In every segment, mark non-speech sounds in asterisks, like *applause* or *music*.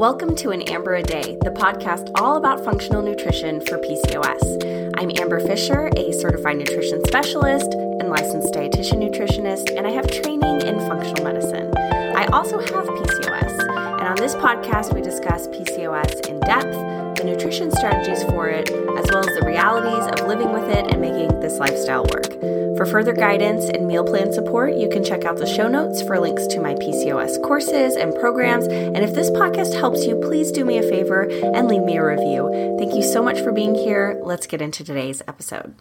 Welcome to An Amber a Day, the podcast all about functional nutrition for PCOS. I'm Amber Fisher, a certified nutrition specialist and licensed dietitian nutritionist, and I have training in functional medicine. I also have PCOS, and on this podcast, we discuss PCOS in depth, the nutrition strategies for it, as well as the realities of living with it and making this lifestyle work. For further guidance and meal plan support, you can check out the show notes for links to my PCOS courses and programs. And if this podcast helps you, please do me a favor and leave me a review. Thank you so much for being here. Let's get into today's episode.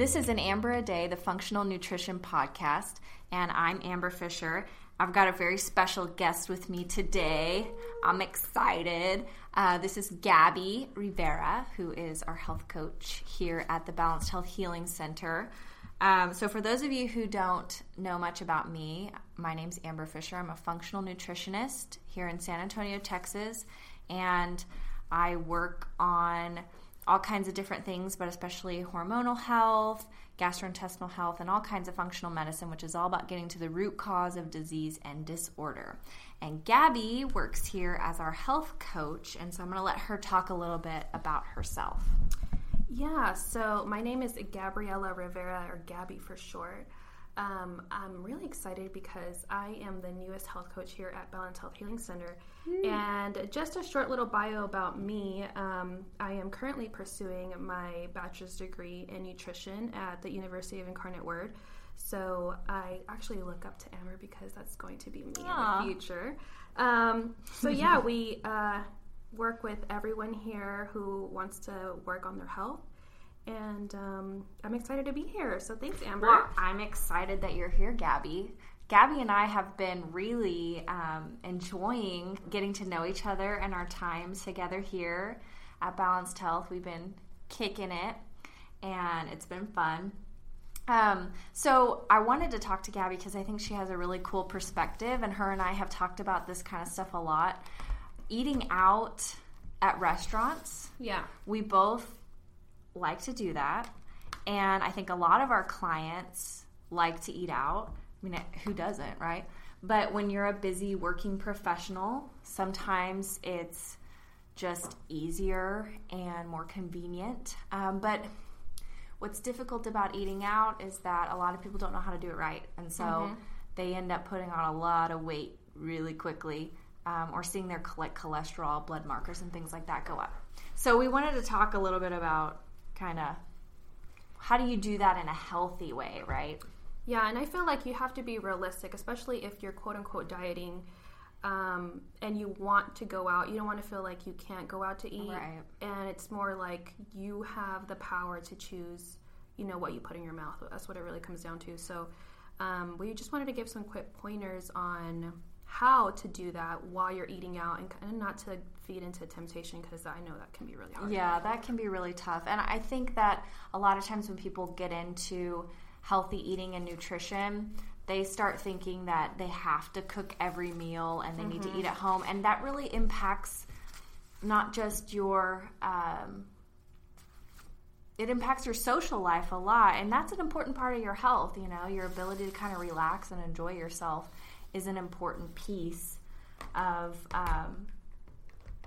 This is an Amber a Day, the Functional Nutrition Podcast, and I'm Amber Fisher. I've got a very special guest with me today. I'm excited. Uh, this is Gabby Rivera, who is our health coach here at the Balanced Health Healing Center. Um, so, for those of you who don't know much about me, my name's Amber Fisher. I'm a functional nutritionist here in San Antonio, Texas, and I work on all kinds of different things, but especially hormonal health, gastrointestinal health, and all kinds of functional medicine, which is all about getting to the root cause of disease and disorder. And Gabby works here as our health coach, and so I'm going to let her talk a little bit about herself. Yeah, so my name is Gabriela Rivera, or Gabby for short. Um, I'm really excited because I am the newest health coach here at Balanced Health Healing Center. Mm. And just a short little bio about me um, I am currently pursuing my bachelor's degree in nutrition at the University of Incarnate Word. So I actually look up to Amber because that's going to be me Aww. in the future. Um, so yeah, we uh, work with everyone here who wants to work on their health and um, I'm excited to be here. So thanks, Amber. Well, I'm excited that you're here, Gabby. Gabby and I have been really um, enjoying getting to know each other and our times together here at Balanced Health. We've been kicking it, and it's been fun. Um, so I wanted to talk to Gabby because I think she has a really cool perspective, and her and I have talked about this kind of stuff a lot. Eating out at restaurants. Yeah. We both like to do that. And I think a lot of our clients like to eat out. I mean, who doesn't, right? But when you're a busy working professional, sometimes it's just easier and more convenient. Um, but what's difficult about eating out is that a lot of people don't know how to do it right. And so mm-hmm. they end up putting on a lot of weight really quickly um, or seeing their like cholesterol, blood markers, and things like that go up. So we wanted to talk a little bit about kind of how do you do that in a healthy way, right? Yeah, and I feel like you have to be realistic, especially if you're quote unquote dieting um, and you want to go out. You don't want to feel like you can't go out to eat. Right. And it's more like you have the power to choose, you know, what you put in your mouth. That's what it really comes down to. So um, we just wanted to give some quick pointers on how to do that while you're eating out and kind of not to feed into temptation because I know that can be really hard. Yeah, that can be really tough. And I think that a lot of times when people get into healthy eating and nutrition, they start thinking that they have to cook every meal and they mm-hmm. need to mm-hmm. eat at home. And that really impacts not just your. Um, it impacts your social life a lot and that's an important part of your health you know your ability to kind of relax and enjoy yourself is an important piece of um,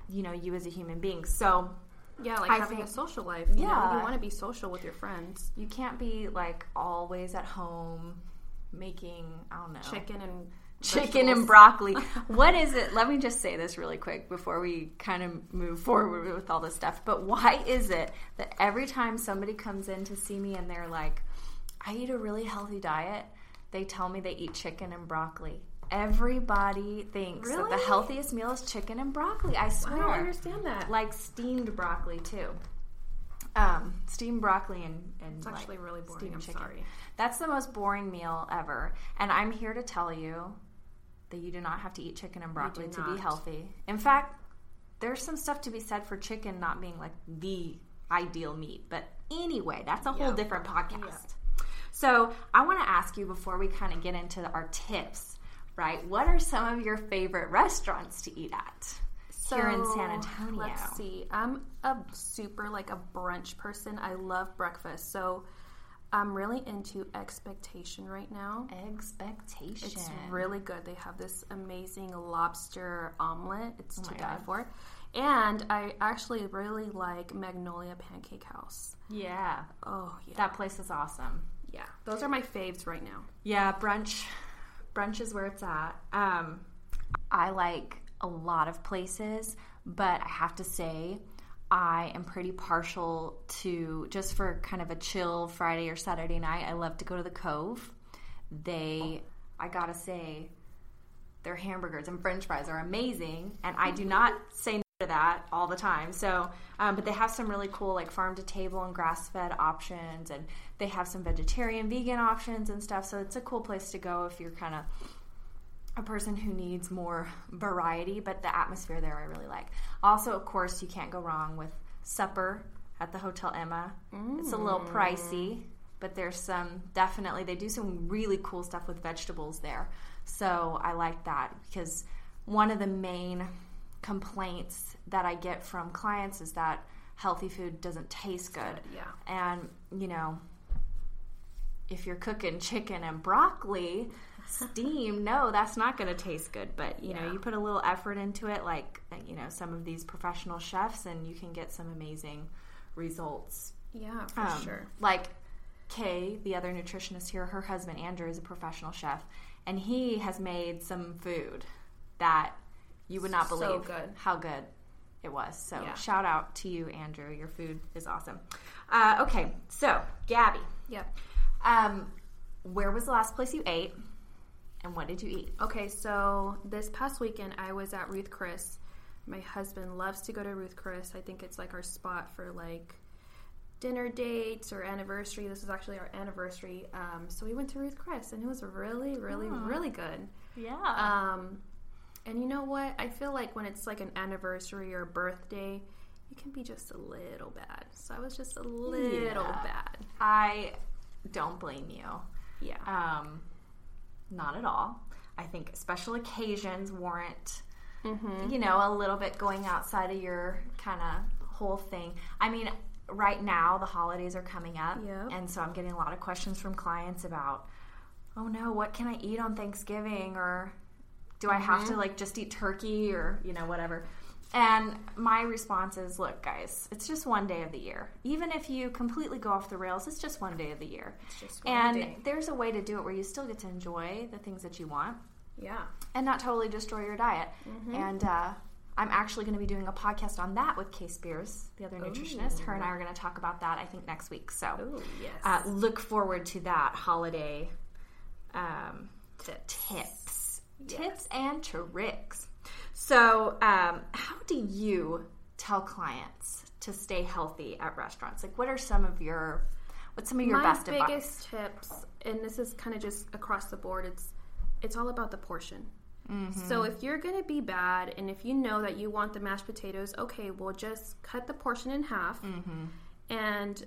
you know you as a human being. So yeah, like I having think, a social life. You yeah, know, you want to be social with your friends. You can't be like always at home making I don't know chicken and chicken and broccoli. *laughs* what is it? Let me just say this really quick before we kind of move forward with all this stuff. But why is it that every time somebody comes in to see me and they're like, I eat a really healthy diet, they tell me they eat chicken and broccoli everybody thinks really? that the healthiest meal is chicken and broccoli. I swear. I don't understand that. Like steamed broccoli too. Um, steamed broccoli and, and it's actually like really boring. I'm chicken. sorry. That's the most boring meal ever. And I'm here to tell you that you do not have to eat chicken and broccoli to be healthy. In fact, there's some stuff to be said for chicken not being like the ideal meat. But anyway, that's a whole yeah. different podcast. Yeah. So I want to ask you before we kind of get into our tips right? What are some of your favorite restaurants to eat at so, here in San Antonio? Let's see. I'm a super like a brunch person. I love breakfast. So I'm really into expectation right now. Expectation. It's really good. They have this amazing lobster omelet. It's Oh to die God. for. And I actually really like Magnolia Pancake Haus. yeah. Oh yeah, That place is awesome. yeah. Those are my faves right now. Yeah, brunch. Brunch is where it's at. Um, I like a lot of places, but I have to say, I am pretty partial to just for kind of a chill Friday or Saturday night. I love to go to the Cove. They, I gotta say, their hamburgers and French fries are amazing, and I do not say to that all the time. So, um, but they have some really cool like farm to table and grass fed options, and they have some vegetarian, vegan options and stuff. So it's a cool place to go if you're kind of a person who needs more variety. But the atmosphere there I really like. Also, of course, you can't go wrong with supper at the Hotel Emma. It's a little pricey, but there's some definitely they do some really cool stuff with vegetables there. So I like that because one of the main complaints that I get from clients is that healthy food doesn't taste good. Yeah. And, you know, if you're cooking chicken and broccoli *laughs* steam, no, that's not going to taste good. But, you know, you put a little effort into it, like, you know, some of these professional chefs, and you can get some amazing results. Yeah, for Um, sure. Like Kay, the other nutritionist here, her husband Andrew is a professional chef, and he has made some food that you would not So believe good. how good it was. So Yeah. shout out to you, Andrew. Your food is awesome. Uh, okay, so Gabby, Yep. um, where was the last place you ate, and what did you eat? Okay, so this past weekend I was at Ruth Chris. My husband loves to go to Ruth Chris. I think it's like our spot for like dinner dates or anniversary. This is actually our anniversary. Um, so we went to Ruth Chris and it was really, really, really good. Yeah. Um, and you know what? I feel like when it's like an anniversary or birthday, you can be just a little bad. So I was just a little Yeah. bad. I don't blame you. Yeah. Um, not at all. I think special occasions warrant, Mm-hmm. you know, a little bit going outside of your kind of whole thing. I mean, right now the holidays are coming up, Yep. and so I'm getting a lot of questions from clients about, oh no, what can I eat on Thanksgiving, or do I have Mm-hmm. to like just eat turkey, or you know, whatever. And my response is, look, guys, it's just one day of the year. Even if you completely go off the rails, it's just one day of the year. It's just one And day. there's a way to do it where you still get to enjoy the things that you want Yeah. and not totally destroy your diet. Mm-hmm. And uh, I'm actually going to be doing a podcast on that with Kay Spears, the other nutritionist. Her and I are going to talk about that, I think, next week. So Oh, yes. uh, look forward to that holiday um, Tips. Tips, and tricks. So, um, how do you tell clients to stay healthy at restaurants? Like, what are some of your what's some of your My best biggest advice? tips, and this is kind of just across the board. It's it's all about the portion. Mm-hmm. So if you're gonna be bad, and if you know that you want the mashed potatoes, okay, well just cut the portion in half Mm-hmm. and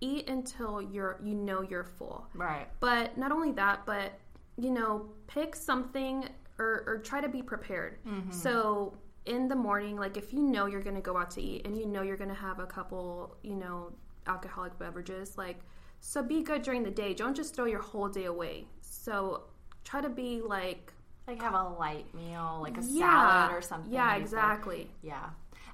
eat until you're you know you're full. Right. But not only that, but you know, pick something or, or try to be prepared. Mm-hmm. So in the morning, like if you know you're gonna go out to eat and you know you're gonna have a couple, you know, alcoholic beverages, like so be good during the day. Don't just throw your whole day away. So try to be like Like have a light meal, like a yeah, salad or something. Yeah, exactly. Yeah,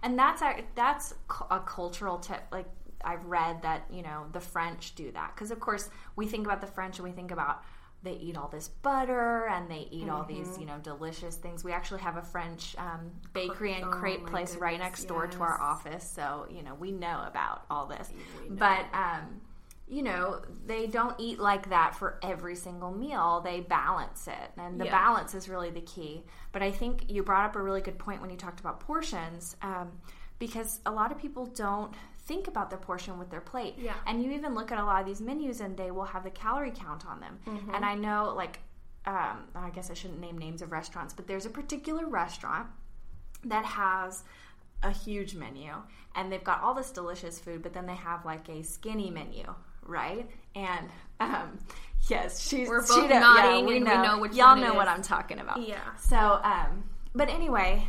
and that's a, that's a cultural tip. Like I've read that you know the French do that because of course we think about the French and we think about they eat all this butter and they eat all Mm-hmm. these you know delicious things. We actually have a French um, bakery and Oh crepe place right goodness, next door to our office, so you know we know about all this. But um, you know they don't eat like that for every single meal. They balance it, and the Yeah. balance is really the key. But I think you brought up a really good point when you talked about portions, um, because a lot of people don't think about their portion with their plate. Yeah. And you even look at a lot of these menus, and they will have the calorie count on them. Mm-hmm. And I know, like, um, I guess I shouldn't name names of restaurants, but there's a particular restaurant that has a huge menu and they've got all this delicious food but then they have like a skinny menu right and um *laughs* yes she's We're she both know- nodding we and we know, know which y'all know what is. i'm talking about Yeah. so um but anyway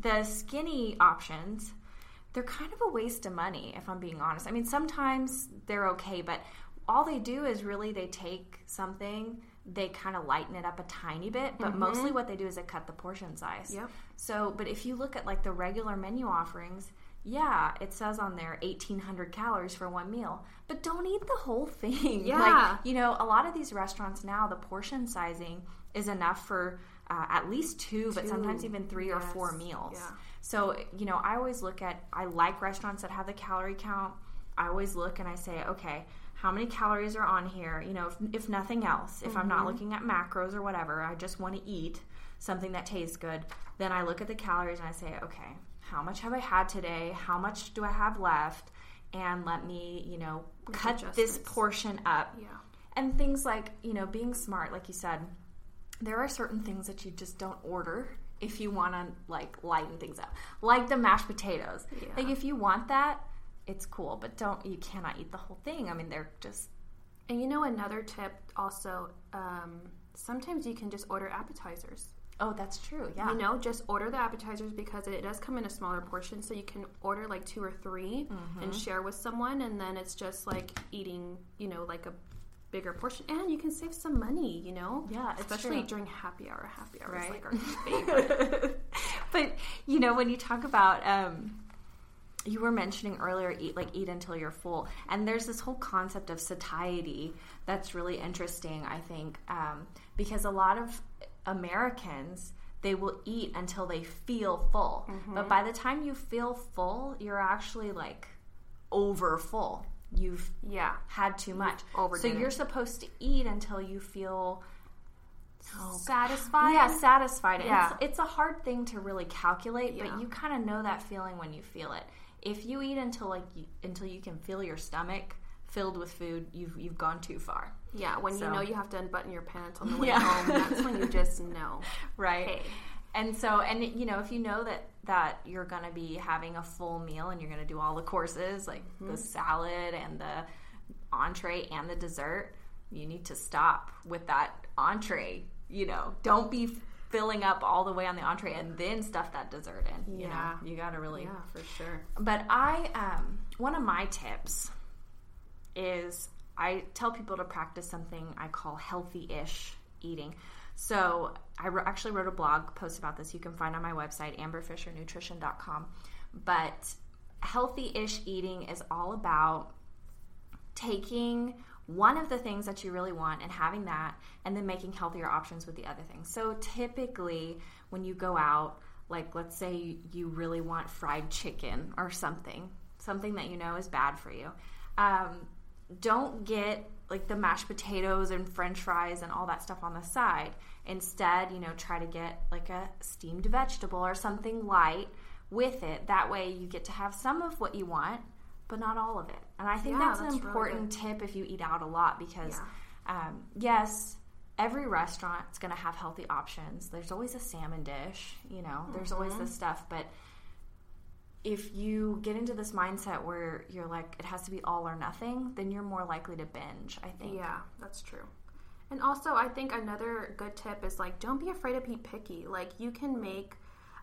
the skinny options they're kind of a waste of money if i'm being honest i mean sometimes they're okay but all they do is really they take something they kind of lighten it up a tiny bit but mm-hmm. mostly what they do is they cut the portion size Yep. so but if you look at like the regular menu offerings yeah it says on there 1800 calories for one meal but don't eat the whole *laughs* thing Yeah. like you know a lot of these restaurants now the portion sizing is enough for uh, at least two, but sometimes even three or four meals. yeah. so you know i always look at i like restaurants that have the calorie count. I always look and i say okay how many calories are on here? You know if, if nothing else if i'm not looking at macros or whatever i just want to eat something that tastes good then i look at the calories and i say okay how much have i had today? How much do i have left? And let me you know cut this portion up. Yeah. and things like you know being smart like you said there are certain things that you just don't order if you want to like lighten things up like the mashed potatoes Yeah. like if you want that it's cool but don't you cannot eat the whole thing i mean they're just And you know another tip also, um, sometimes you can just order appetizers. oh that's true yeah You know, just order the appetizers because it does come in a smaller portion, so you can order like two or 3 Mm-hmm. and share with someone, and then it's just like eating, you know, like a bigger portion, and you can save some money. You know, Yeah, especially true. during happy hour. Happy hour is Right. like our *laughs* favorite. but you know when you talk about um you were mentioning earlier eat like eat until you're full and there's this whole concept of satiety that's really interesting i think um, because a lot of americans they will eat until they feel full but by the time you feel full you're actually like over full you've yeah, had too much so overdid it. you're supposed to eat until you feel oh, satisfied. yeah, satisfied. Yeah. It's, it's a hard thing to really calculate, Yeah. but you kind of know that feeling when you feel it. If you eat until like you, until you can feel your stomach filled with food, you've you've gone too far, yeah. When So- you know you have to unbutton your pants on the *laughs* way Yeah. home, that's when you just *laughs* know. right? Hey. And so, and you know, if you know that that you're gonna be having a full meal and you're gonna do all the courses, like Mm-hmm. the salad and the entree and the dessert, you need to stop with that entree. You know, don't be filling up all the way on the entree and then stuff that dessert in. You Yeah. know, you gotta really Yeah, for sure. but I, um, one of my tips is I tell people to practice something I call healthy ish eating. So I wr- actually wrote a blog post about this you can find on my website, amberfishernutrition.com. But healthy ish eating is all about taking one of the things that you really want and having that and then making healthier options with the other things. So typically when you go out, like let's say you really want fried chicken or something, something that you know is bad for you. Um, don't get like the mashed potatoes and french fries and all that stuff on the side. Instead, you know, try to get like a steamed vegetable or something light with it. That way you get to have some of what you want, but not all of it. And I think Yeah, that's, that's an really important tip if you eat out a lot because, um, yes, every restaurant is going to have healthy options. There's always a salmon dish, you know, there's always Mm-hmm. this stuff, but if you get into this mindset where you're like it has to be all or nothing, then you're more likely to binge, I think. Yeah, that's true. And also, I think another good tip is like, don't be afraid to be picky. Like, you can make,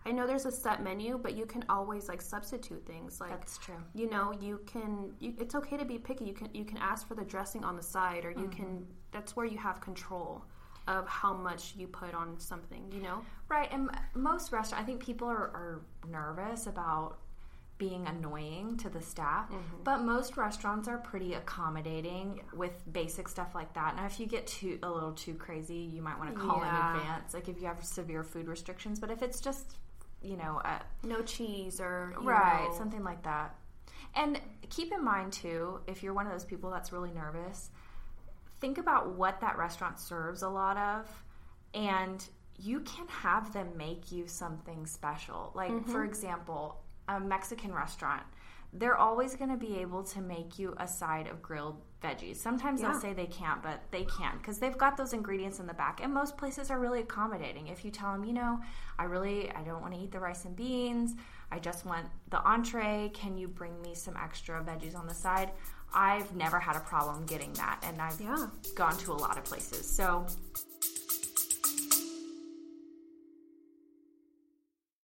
I know there's a set menu, but you can always like substitute things. Like, That's true. you know, you can, you, it's okay to be picky. You can, you can ask for the dressing on the side, or you can, mm-hmm. that's where you have control of how much you put on something, you know? Right, and most restaurants, I think people are, are nervous about being annoying to the staff, but most restaurants are pretty accommodating with basic stuff like that. Now, if you get too a little too crazy, you might want to call Yeah. in advance, like if you have severe food restrictions. But if it's just, you know, a, No cheese or, right know, something like that and keep in mind too if you're one of those people that's really nervous think about what that restaurant serves a lot of and you can have them make you something special like Mm-hmm. for example a mexican restaurant they're always going to be able to make you a side of grilled veggies. Sometimes Yeah. they'll say they can't, but they can because they've got those ingredients in the back. And most places are really accommodating. If you tell them, you know, I really I don't want to eat the rice and beans. I just want the entree. Can you bring me some extra veggies on the side? I've never had a problem getting that, and I've Yeah. gone to a lot of places. So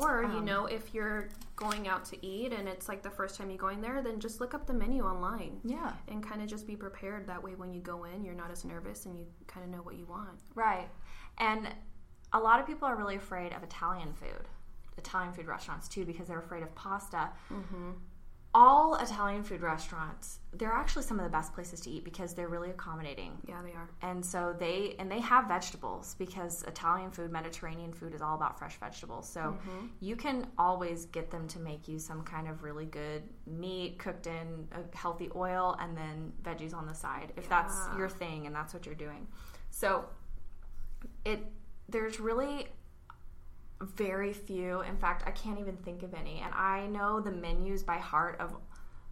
Or, you um, know, if you're going out to eat and it's like the first time you're going there, then just look up the menu online. Yeah. And kind of just be prepared. That way, when you go in, you're not as nervous and you kind of know what you want. Right. And a lot of people are really afraid of Italian food, Italian food restaurants too, because they're afraid of pasta. Mm-hmm. All Italian food restaurants, they're actually some of the best places to eat because they're really accommodating. Yeah, they are. And so they and they have vegetables because Italian food, Mediterranean food is all about fresh vegetables. So mm-hmm. you can always get them to make you some kind of really good meat cooked in a healthy oil and then veggies on the side if that's your thing and that's what you're doing. So it there's really very few. In fact, I can't even think of any. And I know the menus by heart of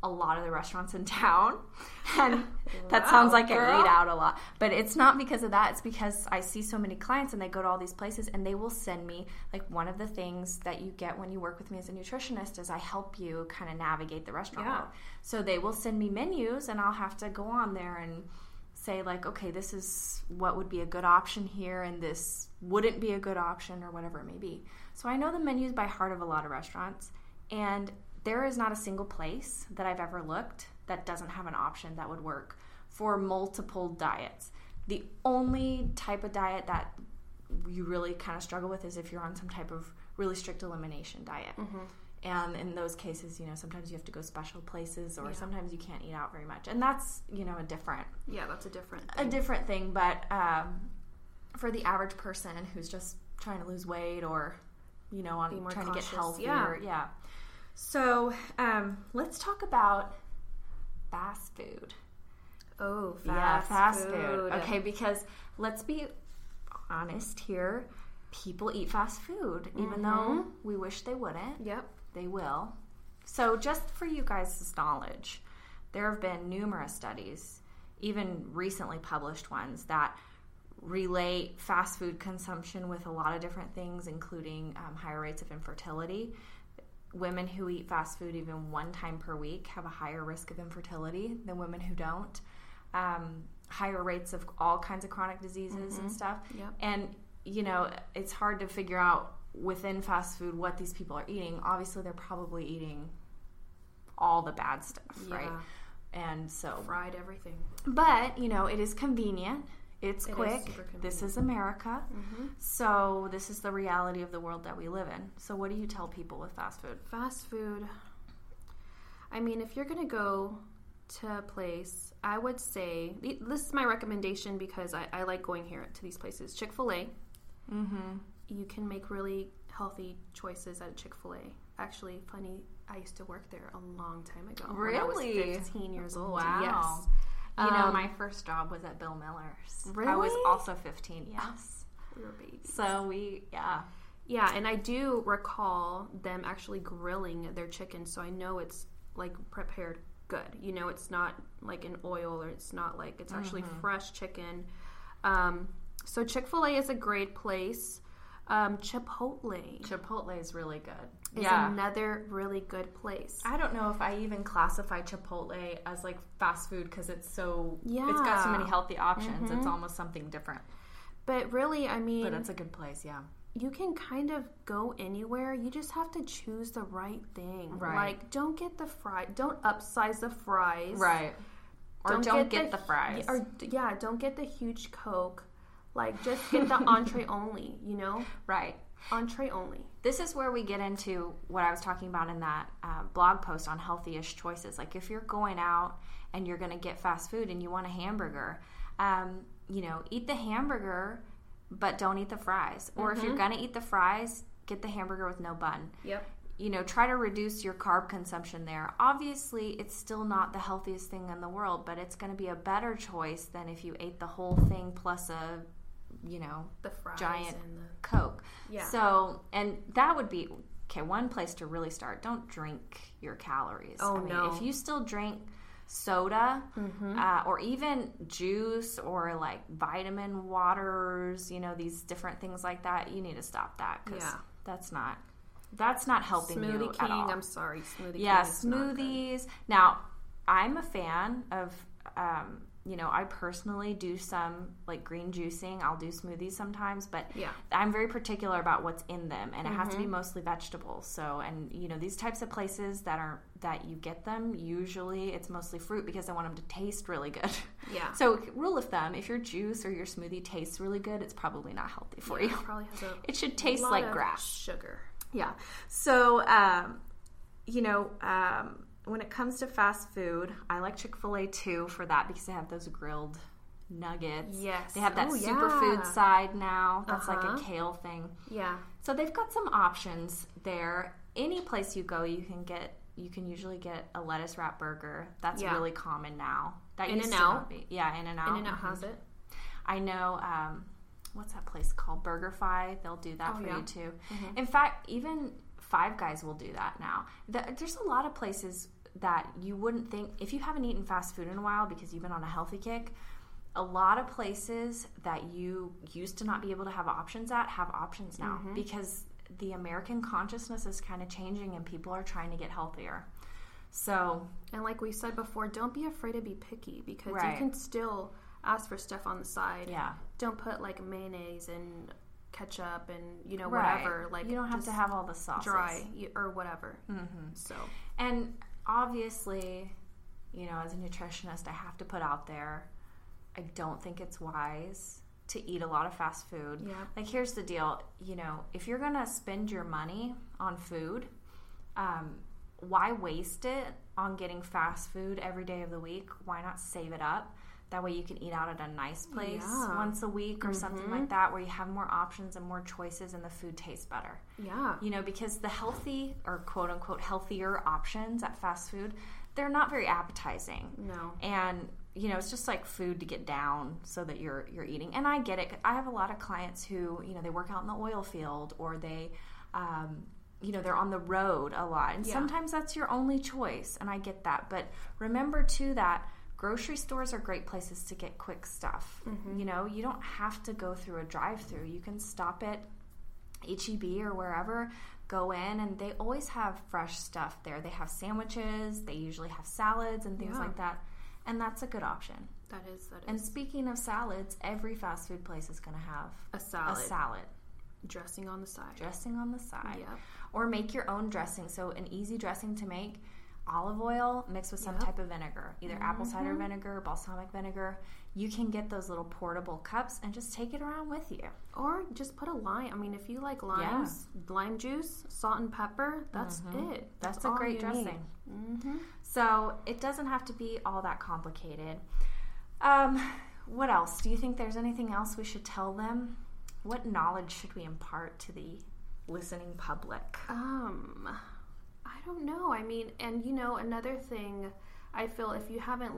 a lot of the restaurants in *laughs* town. And that sounds like I girl. eat out a lot. But it's not because of that. It's because I see so many clients and they go to all these places and they will send me like one of the things that you get when you work with me as a nutritionist is I help you kind of navigate the restaurant Yeah. world. So they will send me menus and I'll have to go on there and say like okay this is what would be a good option here and this wouldn't be a good option or whatever it may be. So i know the menus by heart of a lot of restaurants and there is not a single place that i've ever looked that doesn't have an option that would work for multiple diets. The only type of diet that you really kind of struggle with is if you're on some type of really strict elimination diet mm-hmm. And in those cases you know sometimes you have to go special places or sometimes you can't eat out very much. And that's you know a different Yeah, that's a different a thing. different thing. But um, for the average person who's just trying to lose weight or you know on trying to get cautious, healthier yeah, so um, let's talk about fast food. Oh, fast yeah fast food. food. okay because let's be honest here. People eat fast food even though we wish they wouldn't. Yep. They will. So, just for you guys' knowledge, there have been numerous studies, even recently published ones, that relate fast food consumption with a lot of different things, including um, higher rates of infertility. Women who eat fast food even one time per week have a higher risk of infertility than women who don't. Um, higher rates of all kinds of chronic diseases and stuff. Yep. And, you know, it's hard to figure out within fast food what these people are eating. Obviously, they're probably eating all the bad stuff, right? And so, Fried everything. but, you know, it is convenient. It's It is quick. convenient. This is America. So, this is the reality of the world that we live in. So, what do you tell people with fast food? Fast food. I mean, if you're gonna go to a place, I would say this is my recommendation because I, I like going here to these places. Chick Fil A. Mm-hmm. You can make really healthy choices at Chick Fil A. Actually, funny, I used to work there a long time ago. When I was Really? 15 years old. Wow. Yes. You know, Um, my first job was at Bill Miller's. Really? I was also 15, yes. We were babies. So, we, yeah. Yeah, and I do recall them actually grilling their chicken, so I know it's like prepared good. You know, it's not like an oil or it's not like it's actually fresh chicken. Um, so Chick Fil A is a great place. Um, Chipotle Chipotle is really good. is yeah. another really good place. I don't know if I even classify Chipotle as like fast food because it's so yeah. it's got so many healthy options. It's almost something different. But really, I mean, But it's a good place, yeah. you can kind of go anywhere. You just have to choose the right thing. Right. Like, don't get the fry. Don't upsize the fries. Right. Or don't, get, the, hu- fries. Or yeah, don't get the huge Coke. Like, just *laughs* get the entree only. You know, right. entree only. This is where we get into what I was talking about in that uh, blog post on healthy-ish choices. Like if you're going out and you're going to get fast food and you want a hamburger, um, you know, eat the hamburger, but don't eat the fries. Or if you're going to eat the fries, get the hamburger with no bun. Yep. you know, try to reduce your carb consumption there. Obviously, it's still not the healthiest thing in the world, but it's going to be a better choice than if you ate the whole thing plus a, you know, The fries giant and the Coke. Yeah. So, and that would be okay, one place to really start: don't drink your calories. Oh, I mean, no. If you still drink soda Mm-hmm. uh, or even juice or like vitamin waters, you know, these different things like that, you need to stop that because Yeah. that's not that's not helping you Smoothie at all. I'm sorry, Smoothie yeah, King. smoothies. Now, I'm a fan of, um, you know, I personally do some like green juicing. I'll do smoothies sometimes, but Yeah. I'm very particular about what's in them, and it has Mm-hmm. to be mostly vegetables. So, and you know, these types of places that are that you get them, usually it's mostly fruit because I want them to taste really good. Yeah. *laughs* So, rule of thumb: if your juice or your smoothie tastes really good, it's probably not healthy for Yeah, you. it probably has a *laughs* It should taste lot like grass. sugar. Yeah. So, um, you know, um, when it comes to fast food, I like Chick fil A too for that because they have those grilled nuggets. Yes. They have that Oh, superfood yeah. side now. That's like Uh-huh. a kale thing. Yeah. So they've got some options there. Any place you go, you can get. You can usually get a lettuce wrap burger. That's Yeah. really common now. That In and Out? Yeah, In and Out. In and Out has it. I know. Um, what's that place called? BurgerFi. They'll do that Oh, for yeah. you too. In fact, even Five Guys will do that now. The, there's a lot of places that you wouldn't think if you haven't eaten fast food in a while because you've been on a healthy kick. A lot of places that you used to not be able to have options at have options now because the American consciousness is kind of changing and people are trying to get healthier. So And like we said before, don't be afraid to be picky because Right. you can still ask for stuff on the side. yeah, Don't put like mayonnaise and ketchup and you know right. whatever. Like you don't have to have all the sauces. dry or whatever. Mm-hmm. So And obviously, you know, as a nutritionist, I have to put out there I don't think it's wise to eat a lot of fast food. Yeah. Like, here's the deal you know, if you're going to spend your money on food, um, why waste it on getting fast food every day of the week? Why not save it up? That way you can eat out at a nice place Yeah. once a week or something like that where you have more options and more choices and the food tastes better yeah. you know because the healthy or quote unquote healthier options at fast food they're not very appetizing No. and you know it's just like food to get down so that you're you're eating and i get it i have a lot of clients who you know they work out in the oil field or they um, you know they're on the road a lot and Yeah. sometimes that's your only choice and i get that but remember too that grocery stores are great places to get quick stuff Mm-hmm. you know you don't have to go through a drive through you can stop at HEB or wherever, go in and they always have fresh stuff there. They have sandwiches, they usually have salads and things Yeah. like that. And that's a good option. That is that is And speaking of salads, every fast food place is going to have a salad. a salad dressing on the side. dressing on the side. Yep. Or make your own dressing. So an easy dressing to make olive oil mixed with some Yep. type of vinegar, either apple cider vinegar, balsamic vinegar. You can get those little portable cups and just take it around with you. Or just put a lime. I mean, if you like limes, lime juice, salt and pepper, that's it. That's, a great dressing. Mm-hmm. So it doesn't have to be all that complicated. Um, what else? Do you think there's anything else we should tell them? What knowledge should we impart to the listening public? Um, don't know. I mean, and you know, another thing, I feel if you haven't,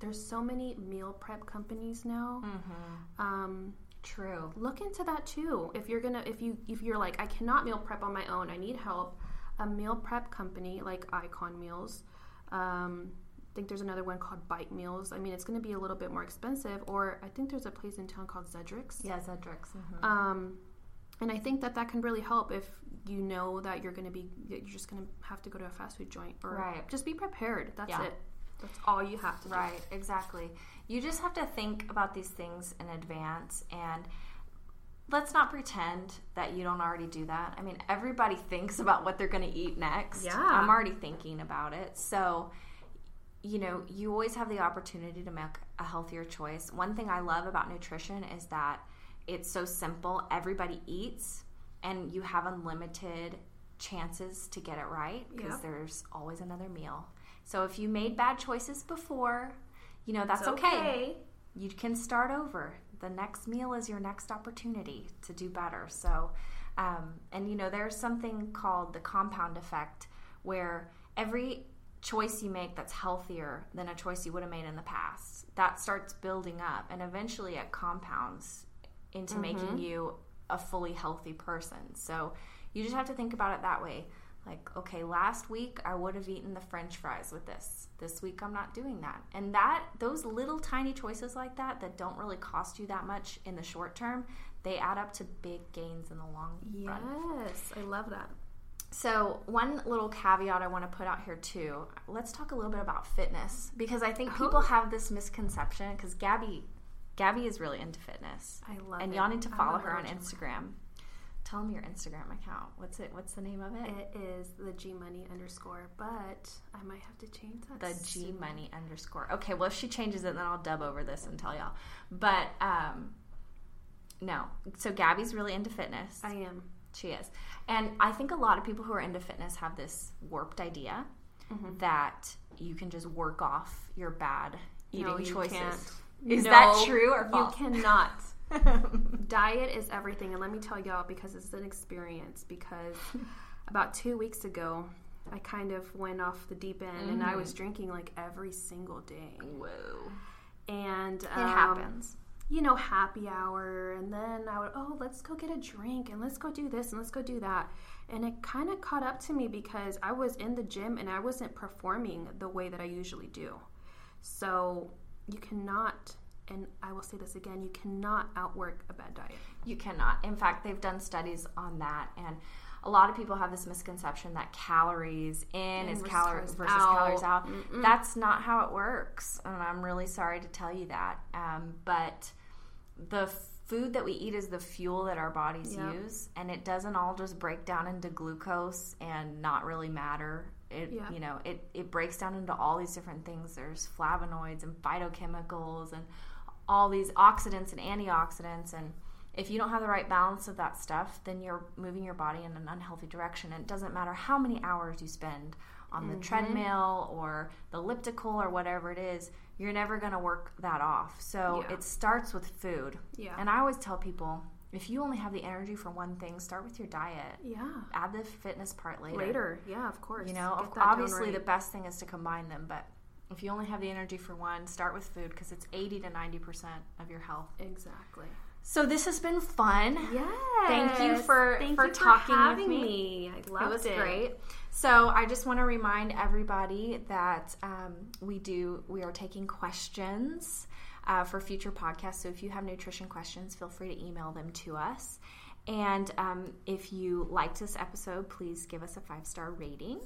there's so many meal prep companies now. Mm-hmm. Um, True. look into that too. If you're gonna, if you, if you're like, I cannot meal prep on my own, I need help. A meal prep company like Icon Meals. Um, I think there's another one called Bite Meals. I mean, it's going to be a little bit more expensive. Or I think there's a place in town called Zedric's. Yeah, Zedric's. mhm. Um, and I think that that can really help if you know that you're going to be, you're just going to have to go to a fast food joint, or Right. just be prepared. That's Yeah. it. That's all you have to do. Right, exactly. You just have to think about these things in advance and let's not pretend that you don't already do that. I mean, everybody *laughs* thinks about what they're going to eat next. Yeah. I'm already thinking about it. So, you know, you always have the opportunity to make a healthier choice. One thing I love about nutrition is that it's so simple. Everybody eats and you have unlimited chances to get it right because there's always another meal. So if you made bad choices before, you know, that's It's okay. You can start over. The next meal is your next opportunity to do better. So, um, and you know, there's something called the compound effect where every choice you make that's healthier than a choice you would have made in the past, that starts building up and eventually it compounds into making mm-hmm. you a fully healthy person. So, You just have to think about it that way. Like, okay, last week I would have eaten the french fries with this. This week I'm not doing that. And that those little tiny choices like that that don't really cost you that much in the short term, they add up to big gains in the long run. Yes, I love that. So, one little caveat I want to put out here too. Let's talk a little bit about fitness because I think people oh. have this misconception because Gabby Gabby is really into fitness. I love it. and it. y'all need to follow her on Instagram. Tell them your Instagram account. What's it? What's the name of it? It is the G Money underscore, but I might have to change that. the G. Money underscore. Okay, well if she changes it, then I'll dub over this and tell y'all. But um, no. So Gabby's really into fitness. I am. She is. And I think a lot of people who are into fitness have this warped idea Mm-hmm. that you can just work off your bad eating No, choices. can't. Is No, that true or false? You cannot. *laughs* Diet is everything, and let me tell y'all because it's an experience. Because *laughs* about two weeks ago, I kind of went off the deep end, and I was drinking like every single day, Whoa. and It um, happens. you know, happy hour, and then I would, oh, let's go get a drink, and let's go do this, and let's go do that. And it kind of caught up to me because I was in the gym and I wasn't performing the way that I usually do. So you cannot, and I will say this again, you cannot outwork a bad diet. You cannot. In fact, they've done studies on that and a lot of people have this misconception that calories in is versus calories versus out. calories out. That's not how it works, and I'm really sorry to tell you that. Um, but the food that we eat is the fuel that our bodies Yeah. use, and it doesn't all just break down into glucose and not really matter. It Yeah. you know it it breaks down into all these different things. There's flavonoids and phytochemicals and all these oxidants and antioxidants and if you don't have the right balance of that stuff, then you're moving your body in an unhealthy direction. And it doesn't matter how many hours you spend on the mm-hmm. treadmill or the elliptical or whatever it is, you're never going to work that off. So Yeah. it starts with food. Yeah. And I always tell people if you only have the energy for one thing, start with your diet. Yeah. Add the fitness part later. Later, yeah, of course. You know, Get of- that done obviously right. the best thing is to combine them, but if you only have the energy for one, start with food because it's 80 to 90% of your health. exactly. So this has been fun. Yes. Thank you for- Thank for you talking with having me. I loved it was it. great. So I just want to remind everybody that um, we do we are taking questions uh, for future podcasts. So if you have nutrition questions, feel free to email them to us. And um, if you liked this episode, please give us a five star rating.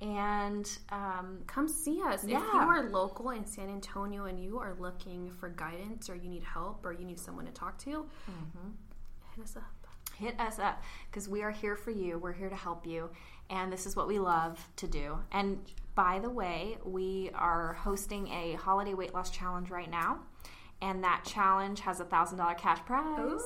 And um, Come see us. If Yeah. you are local in San Antonio and you are looking for guidance or you need help or you need someone to talk to, Mm-hmm. hit us up. hit us up because we are here for you. We're here to help you. And this is what we love to do. And by the way, we are hosting a holiday weight loss challenge right now. And that challenge has a thousand dollar cash prize.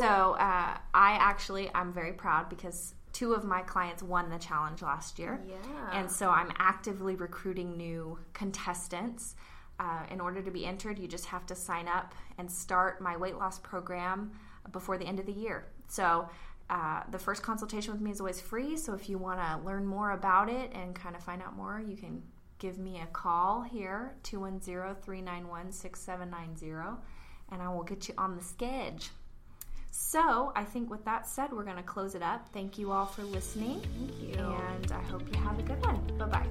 So uh, I actually I'm very proud because two of my clients won the challenge last year. Yeah. And so I'm actively recruiting new contestants. Uh, in order to be entered, you just have to sign up and start my weight loss program before the end of the year. So uh, the first consultation with me is always free. So if you want to learn more about it and kind of find out more, you can give me a call here 210-391-6790 and I will get you on the schedule. So, I think with that said, we're going to close it up. Thank you all for listening. Thank you. And I hope you have a good one. Bye bye.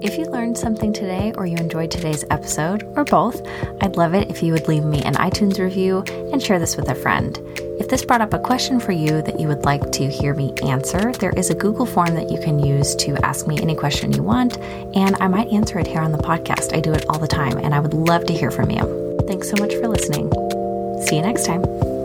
If you learned something today or you enjoyed today's episode, or both, I'd love it if you would leave me an iTunes review and share this with a friend. If this brought up a question for you that you would like to hear me answer, there is a Google form that you can use to ask me any question you want, and I might answer it here on the podcast. I do it all the time, and I would love to hear from you. Thanks so much for listening. See you next time.